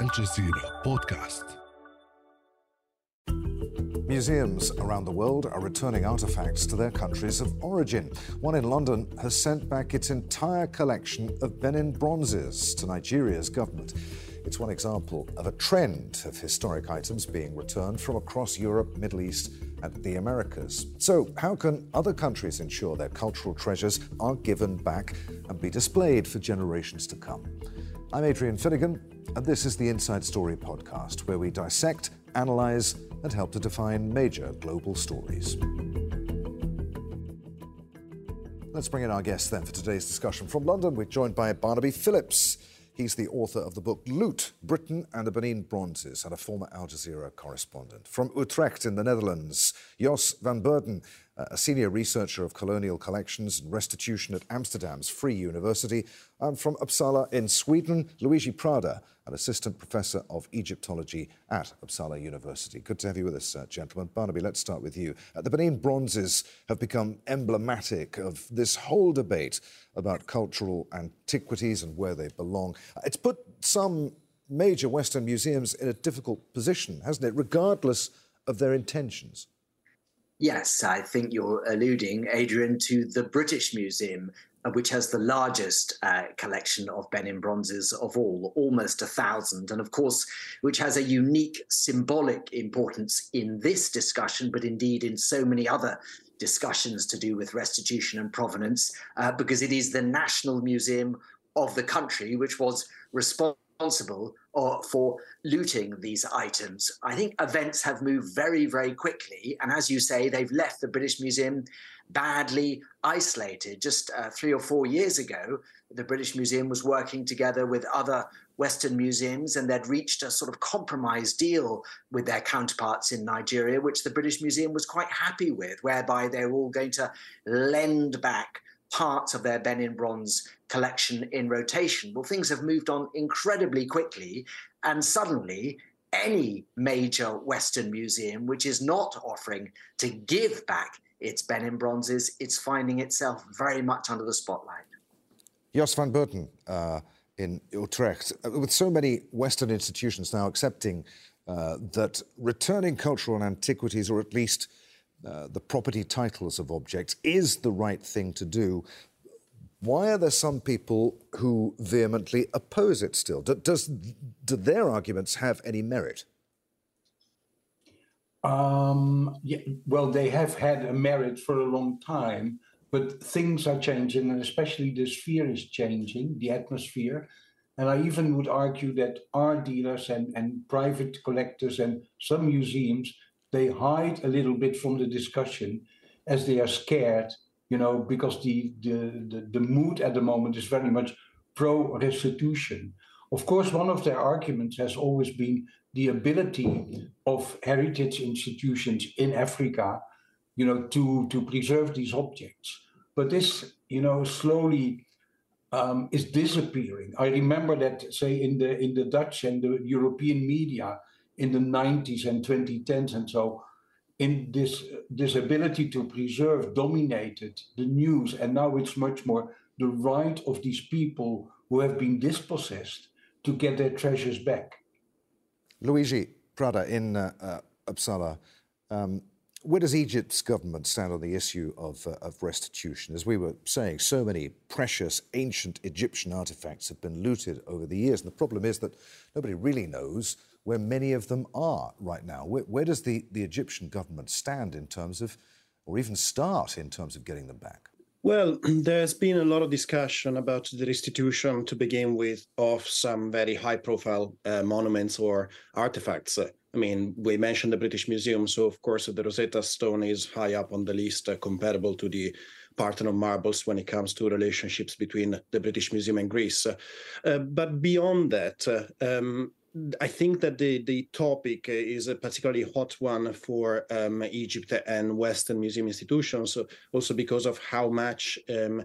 الجزيرة بودكاست Museums around the world are returning artifacts to their countries of origin. One in London has sent back its entire collection of Benin bronzes to Nigeria's government. It's one example of a trend of historic items being returned from across Europe, Middle East, and the Americas. So, how can other countries ensure their cultural treasures are given back and be displayed for generations to come? I'm Adrian Finighan, and this is the Inside Story podcast, where we dissect, analyse, and help to define major global stories. Let's bring in our guests then for today's discussion. From London, we're joined by Barnaby Phillips. He's the author of the book Loot Britain and the Benin Bronzes and a former Al Jazeera correspondent. From Utrecht in the Netherlands, Jos van Beurden, a senior researcher of colonial collections and restitution at Amsterdam's Free University. And from Uppsala in Sweden, Luigi Prada, an assistant professor of Egyptology at Uppsala University. Good to have you with us, uh, gentlemen. Barnaby, let's start with you. Uh, the Benin bronzes have become emblematic of this whole debate about cultural antiquities and where they belong. It's put some major Western museums in a difficult position, hasn't it, regardless of their intentions? Yes, I think you're alluding, Adrian, to the British Museum, uh, which has the largest uh, collection of Benin bronzes of all, almost a thousand, and of course, which has a unique symbolic importance in this discussion, but indeed in so many other discussions to do with restitution and provenance, uh, because it is the national museum of the country which was responsible responsible or, for looting these items. I think events have moved very, very quickly. And as you say, they've left the British Museum badly isolated. Just uh, three or four years ago, the British Museum was working together with other Western museums and they'd reached a sort of compromise deal with their counterparts in Nigeria, which the British Museum was quite happy with, whereby they were all going to lend back parts of their Benin bronze collection in rotation. Well, things have moved on incredibly quickly, and suddenly any major Western museum which is not offering to give back its Benin bronzes, it's finding itself very much under the spotlight. Jos van Beurden uh, in Utrecht, uh, with so many Western institutions now accepting uh, that returning cultural antiquities, or at least uh, the property titles of objects is the right thing to do. Why are there some people who vehemently oppose it still? Do, does, do their arguments have any merit? Um, yeah, well, they have had a merit for a long time, but things are changing, and especially the sphere is changing, the atmosphere. And I even would argue that art dealers and, and private collectors and some museums they hide a little bit from the discussion as they are scared, you know, because the, the, the, the mood at the moment is very much pro restitution. Of course, one of their arguments has always been the ability of heritage institutions in Africa, you know, to, to preserve these objects. But this, you know, slowly um, is disappearing. I remember that, say, in the in the Dutch and the European media, in the 90s and 2010s and so in this this ability to preserve dominated the news and now it's much more the right of these people who have been dispossessed to get their treasures back. Luigi Prada in uh, uh, Uppsala. Um, where does Egypt's government stand on the issue of, uh, of restitution? As we were saying, so many precious ancient Egyptian artifacts have been looted over the years. And the problem is that nobody really knows where many of them are right now. Where, where does the, the Egyptian government stand in terms of, or even start in terms of getting them back? Well, there's been a lot of discussion about the restitution to begin with of some very high profile uh, monuments or artifacts. I mean, we mentioned the British Museum, so of course the Rosetta Stone is high up on the list, uh, comparable to the Parthenon marbles when it comes to relationships between the British Museum and Greece. Uh, but beyond that, uh, um, I think that the, the topic is a particularly hot one for um, Egypt and Western museum institutions, also because of how much um,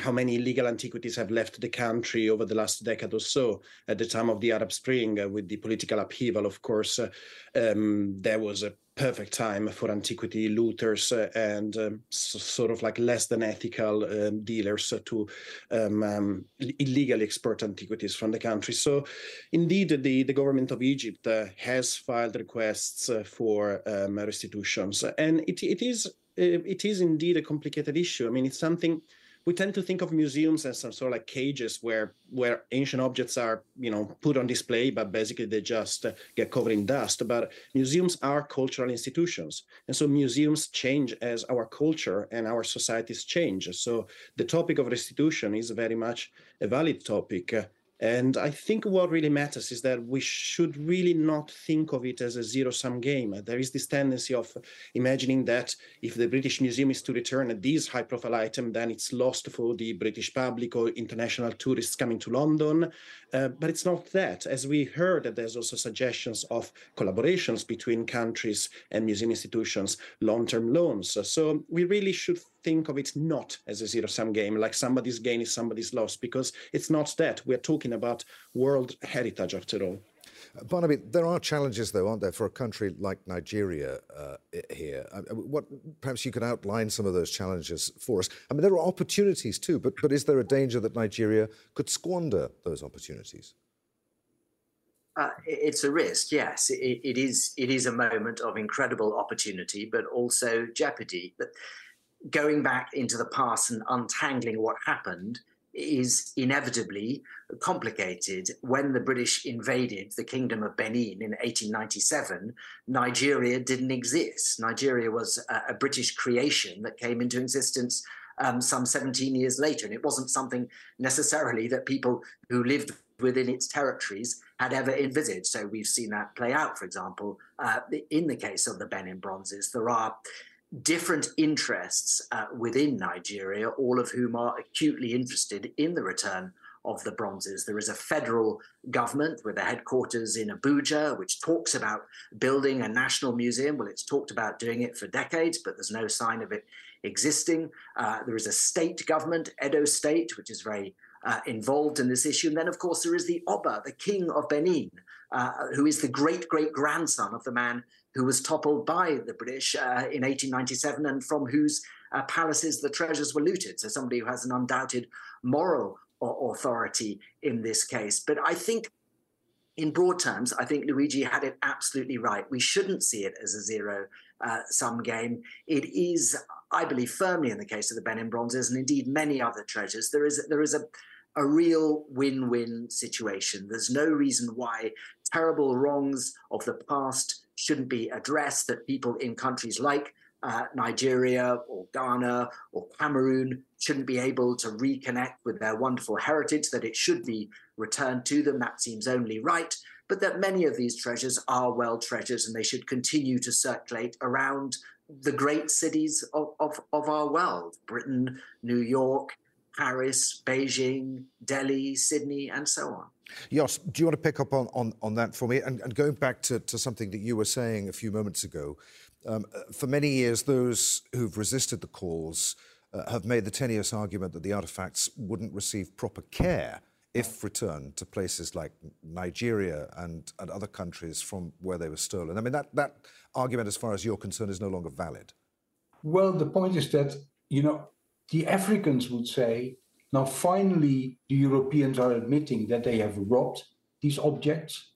how many illegal antiquities have left the country over the last decade or so. At the time of the Arab Spring, uh, with the political upheaval, of course, uh, um, there was a perfect time for antiquity looters uh, and um, so, sort of like less than ethical um, dealers to um, um, illegally export antiquities from the country. So, indeed, the, the government of Egypt uh, has filed requests uh, for um, restitutions, and it, it is it is indeed a complicated issue. I mean, it's something we tend to think of museums as some sort of like cages where where ancient objects are you know put on display but basically they just uh, get covered in dust. But museums are cultural institutions and so museums change as our culture and our societies change. So the topic of restitution is very much a valid topic uh, and I think what really matters is that we should really not think of it as a zero sum game. There is this tendency of imagining that if the British Museum is to return this high profile item, then it's lost for the British public or international tourists coming to London. Uh, but it's not that. As we heard, there's also suggestions of collaborations between countries and museum institutions, long term loans. So we really should think of it not as a zero sum game, like somebody's gain is somebody's loss, because it's not that. We're talking about world heritage after all. Barnaby, there are challenges, though, aren't there, for a country like Nigeria uh, here? Uh, what, perhaps you could outline some of those challenges for us. I mean, there are opportunities too, but, but is there a danger that Nigeria could squander those opportunities? Uh, it's a risk, yes. It, it is. It is a moment of incredible opportunity, but also jeopardy. But going back into the past and untangling what happened is inevitably complicated. When the British invaded the Kingdom of Benin in 1897, Nigeria didn't exist. Nigeria was a, a British creation that came into existence um, some 17 years later, and it wasn't something necessarily that people who lived within its territories had ever envisaged. So we've seen that play out, for example, uh, in the case of the Benin bronzes. There are different interests uh, within Nigeria, all of whom are acutely interested in the return of the bronzes. There is a federal government with a headquarters in Abuja, which talks about building a national museum. Well, it's talked about doing it for decades, but there's no sign of it existing. Uh, there is a state government, Edo State, which is very uh, involved in this issue. And then, of course, there is the Oba, the king of Benin, uh, who is the great great grandson of the man who was toppled by the British uh, in 1897 and from whose uh, palaces the treasures were looted. So, somebody who has an undoubted moral authority in this case. But I think, in broad terms, I think Luigi had it absolutely right. We shouldn't see it as a zero uh, sum game. It is, I believe, firmly in the case of the Benin bronzes and indeed many other treasures. There is there is a a real win-win situation. There's no reason why terrible wrongs of the past shouldn't be addressed, that people in countries like uh, Nigeria or Ghana or Cameroon shouldn't be able to reconnect with their wonderful heritage, that it should be returned to them. That seems only right. But that many of these treasures are well treasures and they should continue to circulate around the great cities of, of, of our world Britain, New York, Paris, Beijing, Delhi, Sydney, and so on. Jos, do you want to pick up on, on, on that for me? And, and going back to, to something that you were saying a few moments ago, um, for many years, those who've resisted the calls uh, have made the tenuous argument that the artifacts wouldn't receive proper care if returned to places like Nigeria and, and other countries from where they were stolen. I mean, that, that argument, as far as you're concerned, is no longer valid. Well, the point is that, you know, the Africans would say now, finally, the Europeans are admitting that they have robbed these objects,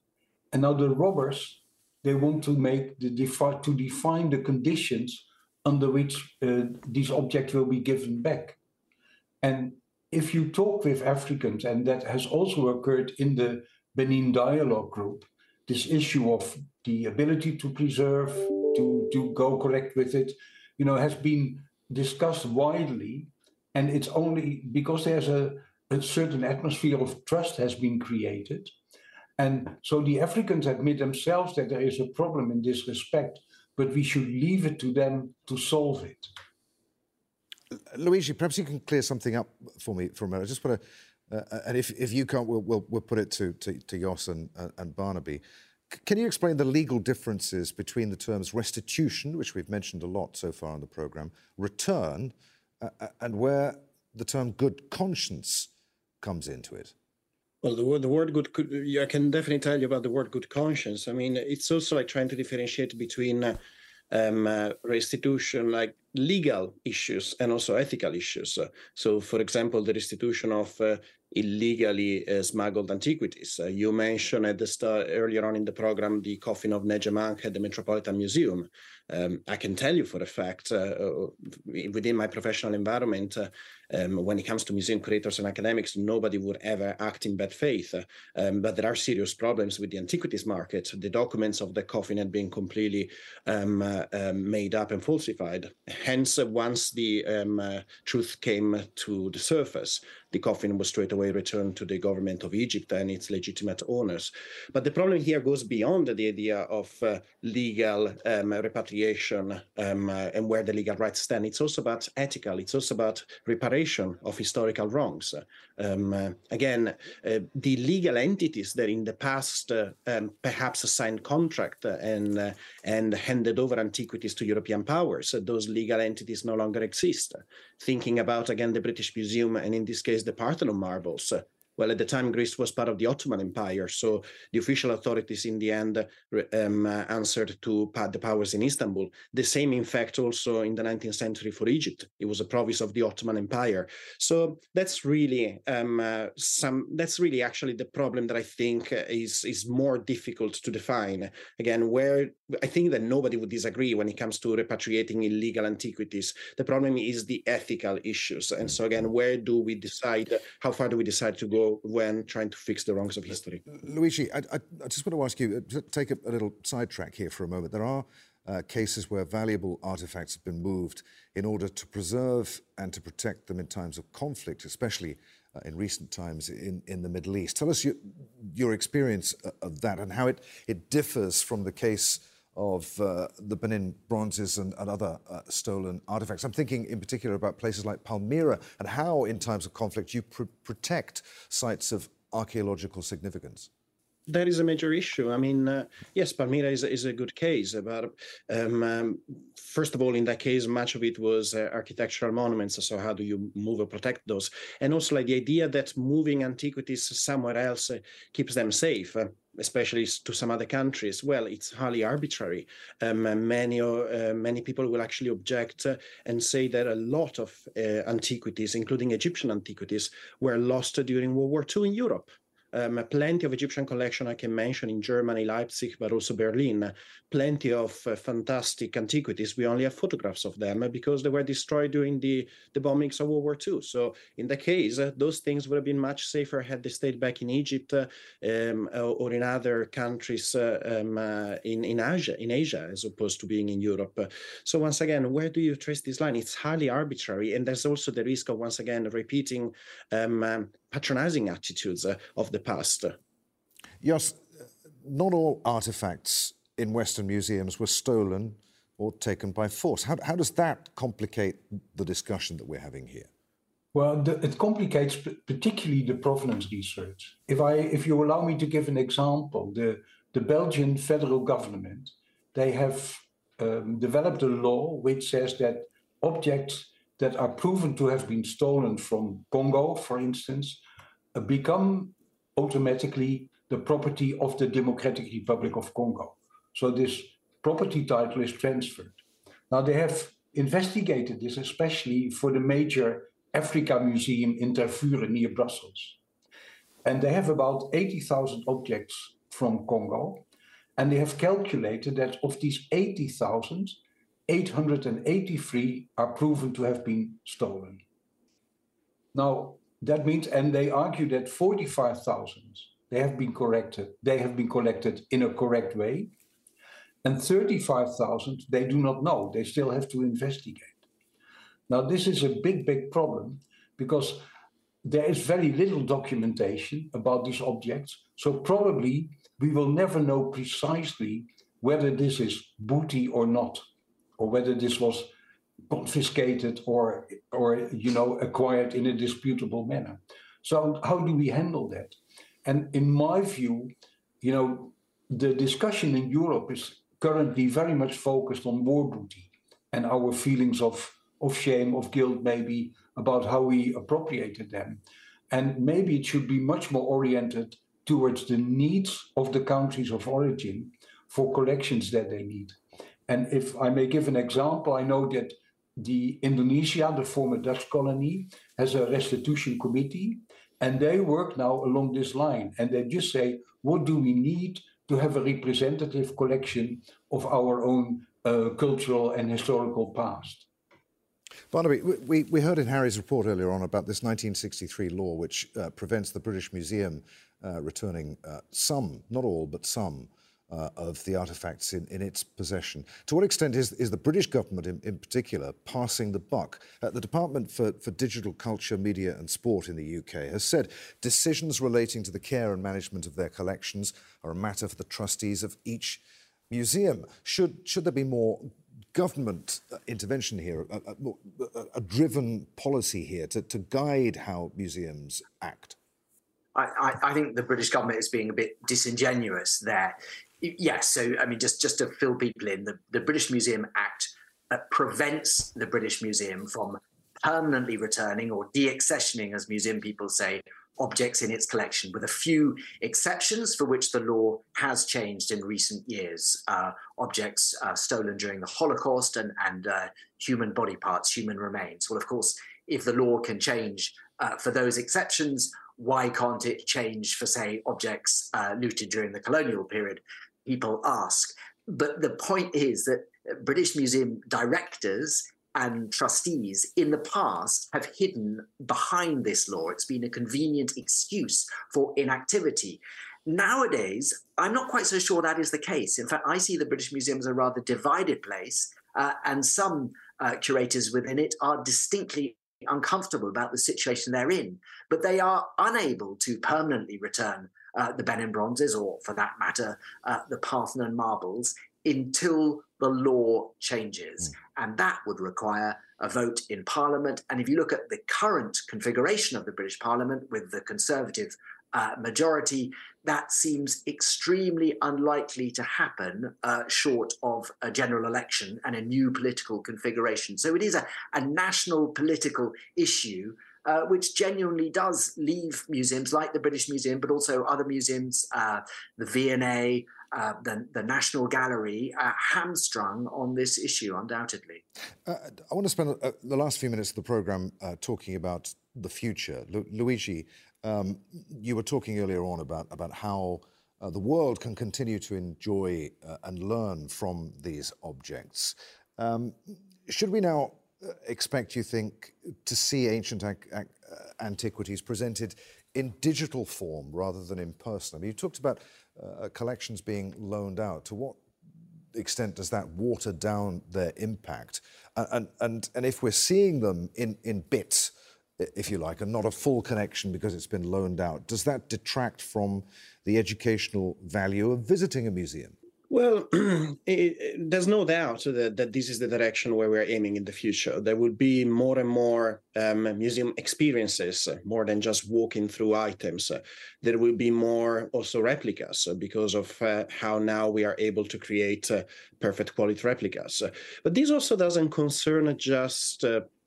and now the robbers they want to make the defi- to define the conditions under which uh, these objects will be given back. And if you talk with Africans, and that has also occurred in the Benin Dialogue Group, this issue of the ability to preserve, to, to go correct with it, you know, has been discussed widely and it's only because there's a, a certain atmosphere of trust has been created. And so the Africans admit themselves that there is a problem in this respect, but we should leave it to them to solve it. Luigi, perhaps you can clear something up for me for a minute. I just want to, uh, and if, if you can't, we'll, we'll, we'll put it to, to, to Jos and, and Barnaby. C- can you explain the legal differences between the terms restitution, which we've mentioned a lot so far in the programme, return, uh, and where the term good conscience comes into it. Well, the word, the word good, I can definitely tell you about the word good conscience. I mean, it's also like trying to differentiate between uh, um, uh, restitution, like legal issues and also ethical issues. So, for example, the restitution of uh, illegally uh, smuggled antiquities. Uh, you mentioned at the start earlier on in the program the coffin of Nedjemankh at the Metropolitan Museum. Um, I can tell you for a fact, uh, uh within my professional environment, uh, um, when it comes to museum curators and academics, nobody would ever act in bad faith. Um, but there are serious problems with the antiquities market. The documents of the coffin had been completely um, uh, um, made up and falsified. Hence, once the um, truth came to the surface, the coffin was straight away returned to the government of Egypt and its legitimate owners. But the problem here goes beyond the idea of uh, legal um, repatriation um, uh, and where the legal rights stand. It's also about ethical, it's also about reparation of historical wrongs. Um, uh, again, uh, the legal entities that in the past uh, um, perhaps signed contract and, and handed over antiquities to European powers, those legal entities no longer exist. Thinking about, again, the British Museum and in this case, the Parthenon marbles. Well, at the time, Greece was part of the Ottoman Empire, so the official authorities in the end um, uh, answered to the powers in Istanbul. The same, in fact, also in the 19th century for Egypt. It was a province of the Ottoman Empire. So that's really um, uh, some. That's really actually the problem that I think is is more difficult to define. Again, where I think that nobody would disagree when it comes to repatriating illegal antiquities. The problem is the ethical issues. And so again, where do we decide? How far do we decide to go when trying to fix the wrongs of history? Luigi, I, I, I just want to ask you to take a, a little sidetrack here for a moment. There are uh, cases where valuable artifacts have been moved in order to preserve and to protect them in times of conflict, especially uh, in recent times in, in the Middle East. Tell us your, your experience uh, of that and how it, it differs from the case of uh, the Benin bronzes and, and other uh, stolen artifacts. I'm thinking in particular about places like Palmyra and how, in times of conflict, you pr- protect sites of archaeological significance. That is a major issue. I mean, uh, yes, Palmyra is, is a good case. But um, um, first of all, in that case, much of it was uh, architectural monuments. So how do you move or protect those? And also, like the idea that moving antiquities somewhere else uh, keeps them safe. Uh, especially to some other countries, well, it's highly arbitrary. Um, many uh, many people will actually object uh, and say that a lot of uh, antiquities, including Egyptian antiquities, were lost during World War II in Europe um, plenty of Egyptian collection I can mention in Germany, Leipzig, but also Berlin. Plenty of uh, fantastic antiquities. We only have photographs of them because they were destroyed during the, the bombings of World War II. So in the case, uh, those things would have been much safer had they stayed back in Egypt uh, um, or in other countries uh, um, uh, in, in Asia, in Asia, as opposed to being in Europe. so once again, where do you trace this line? It's highly arbitrary, and there's also the risk of once again repeating um, um patronizing attitudes uh, of the past. Yes, not all artifacts in Western museums were stolen or taken by force. How, how does that complicate the discussion that we're having here? Well, the, it complicates particularly the provenance research. If I, if you allow me to give an example, the the Belgian federal government they have um, developed a law which says that objects that are proven to have been stolen from Congo, for instance, uh, become automatically the property of the Democratic Republic of Congo. So this property title is transferred. Now they have investigated this, especially for the major Africa Museum in Tervuren near Brussels. And they have about 80,000 objects from Congo. And they have calculated that of these 80,000, 883 are proven to have been stolen. Now, that means, and they argue that 45,000 they have been corrected, they have been collected in a correct way, and 35,000 they do not know. They still have to investigate. Now, this is a big, big problem because there is very little documentation about these objects. So probably we will never know precisely whether this is booty or not or whether this was confiscated or or you know acquired in a disputable manner. So how do we handle that? And in my view, you know, the discussion in Europe is currently very much focused on war booty and our feelings of of shame, of guilt, maybe about how we appropriated them. And maybe it should be much more oriented towards the needs of the countries of origin for collections that they need. And if I may give an example, I know that the Indonesia, the former Dutch colony, has a restitution committee, and they work now along this line. And they just say, what do we need to have a representative collection of our own uh, cultural and historical past? Barnaby, we, we heard in Harry's report earlier on about this 1963 law which uh, prevents the British Museum uh, returning uh, some, not all, but some uh, of the artifacts in, in its possession. To what extent is, is the British government in, in particular passing the buck? Uh, the Department for, for Digital Culture, Media and Sport in the UK has said decisions relating to the care and management of their collections are a matter for the trustees of each museum. Should, should there be more government uh, intervention here, a, a, a, driven policy here to, to guide how museums act? I, I, think the British government is being a bit disingenuous there yes. So, I mean, just just to fill people in, the, the British Museum Act uh, prevents the British Museum from permanently returning or deaccessioning, as museum people say, objects in its collection, with a few exceptions for which the law has changed in recent years. Uh, objects uh, stolen during the Holocaust and, and uh, human body parts, human remains. Well, of course, if the law can change uh, for those exceptions, why can't it change for, say, objects uh, looted during the colonial period? People ask. But the point is that British Museum directors and trustees in the past have hidden behind this law. It's been a convenient excuse for inactivity. Nowadays, I'm not quite so sure that is the case. In fact, I see the British Museum as a rather divided place, uh, and some uh, curators within it are distinctly uncomfortable about the situation they're in, but they are unable to permanently return uh, the Benin bronzes, or for that matter, uh, the Parthenon marbles, until the law changes. Mm. And that would require a vote in Parliament. And if you look at the current configuration of the British Parliament with the Conservative uh, majority, that seems extremely unlikely to happen uh, short of a general election and a new political configuration. So it is a, a national political issue uh, which genuinely does leave museums like the British Museum, but also other museums, uh, the V&A, uh, the, the, National Gallery, uh, hamstrung on this issue, undoubtedly. Uh, I want to spend uh, the last few minutes of the programme talking about the future. Lu- Luigi, um, you were talking earlier on about, about how the world can continue to enjoy and learn from these objects. Um, should we now expect, you think, to see ancient uh, antiquities presented in digital form rather than in person? I mean, you talked about uh, collections being loaned out. To what extent does that water down their impact? And, and, and if we're seeing them in, in bits, if you like, and not a full connection because it's been loaned out, does that detract from the educational value of visiting a museum? Well, it, there's no doubt that, that this is the direction where we're aiming in the future. There will be more and more um, museum experiences, uh, more than just walking through items. Uh, there will be more also replicas uh, because of uh, how now we are able to create uh, perfect quality replicas. Uh, but this also doesn't concern just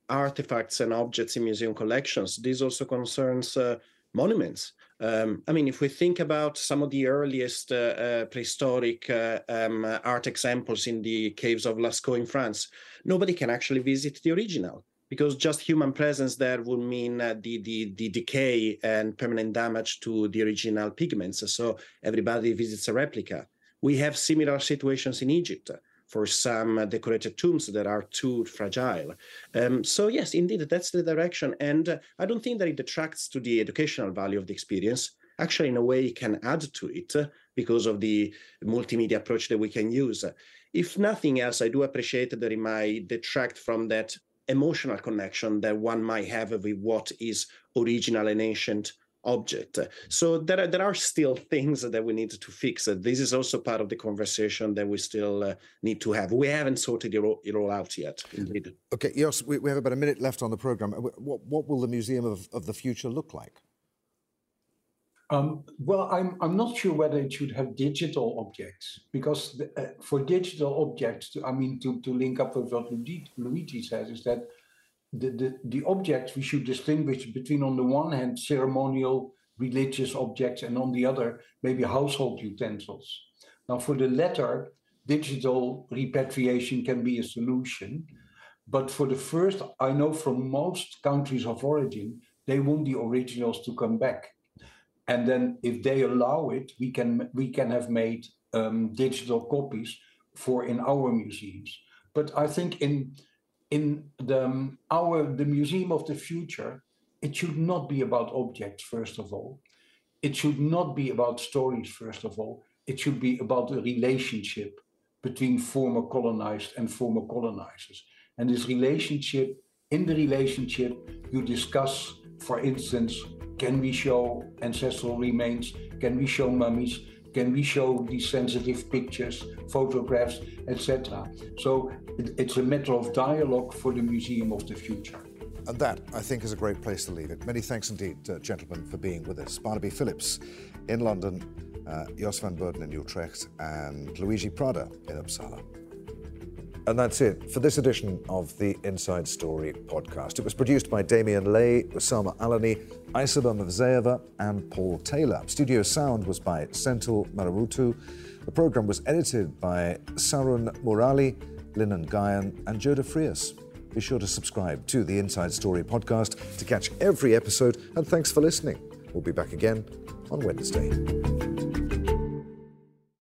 artifacts and objects in museum collections. This also concerns monuments. Um, I mean, if we think about some of the earliest uh, uh, prehistoric uh, um, art examples in the caves of Lascaux in France, nobody can actually visit the original because just human presence there would mean uh, the, the, the decay and permanent damage to the original pigments. So everybody visits a replica. We have similar situations in Egypt for some decorated tombs that are too fragile. Um, so yes, indeed, that's the direction. And I don't think that it detracts to the educational value of the experience. Actually, in a way, it can add to it because of the multimedia approach that we can use. If nothing else, I do appreciate that it might detract from that emotional connection that one might have with what is original and ancient object. So there are, there are still things that we need to fix. This is also part of the conversation that we still uh, need to have. We haven't sorted it all, it all out yet, indeed. Okay, yes, we, we, have about a minute left on the program. What, what will the Museum of, of the Future look like? Um, well, I'm, I'm not sure whether it should have digital objects because the, uh, for digital objects, I mean, to, to link up with what Luigi says, is that the, the, the objects we should distinguish between, on the one hand, ceremonial religious objects, and on the other, maybe household utensils. Now, for the latter, digital repatriation can be a solution. But for the first, I know from most countries of origin, they want the originals to come back. And then if they allow it, we can we can have made um, digital copies for in our museums. But I think in in the um, our the museum of the future, it should not be about objects first of all. It should not be about stories first of all. It should be about the relationship between former colonized and former colonizers. And this relationship, in the relationship, you discuss, for instance, can we show ancestral remains? Can we show mummies? Can we show these sensitive pictures, photographs, etc.? So it's a matter of dialogue for the Museum of the Future. And that, I think, is a great place to leave it. Many thanks indeed, uh, gentlemen, for being with us. Barnaby Phillips in London, uh, Jos van Beurden in Utrecht, and Luigi Prada in Uppsala. And that's it for this edition of the Inside Story podcast. It was produced by Damian Lay, Osama Alani, Isabel Mavzeyeva, and Paul Taylor. Studio sound was by Senthil Mararutu. The program was edited by Sarun Murali, Linan Gayan, and Joda Frias. Be sure to subscribe to the Inside Story podcast to catch every episode, and thanks for listening. We'll be back again on Wednesday.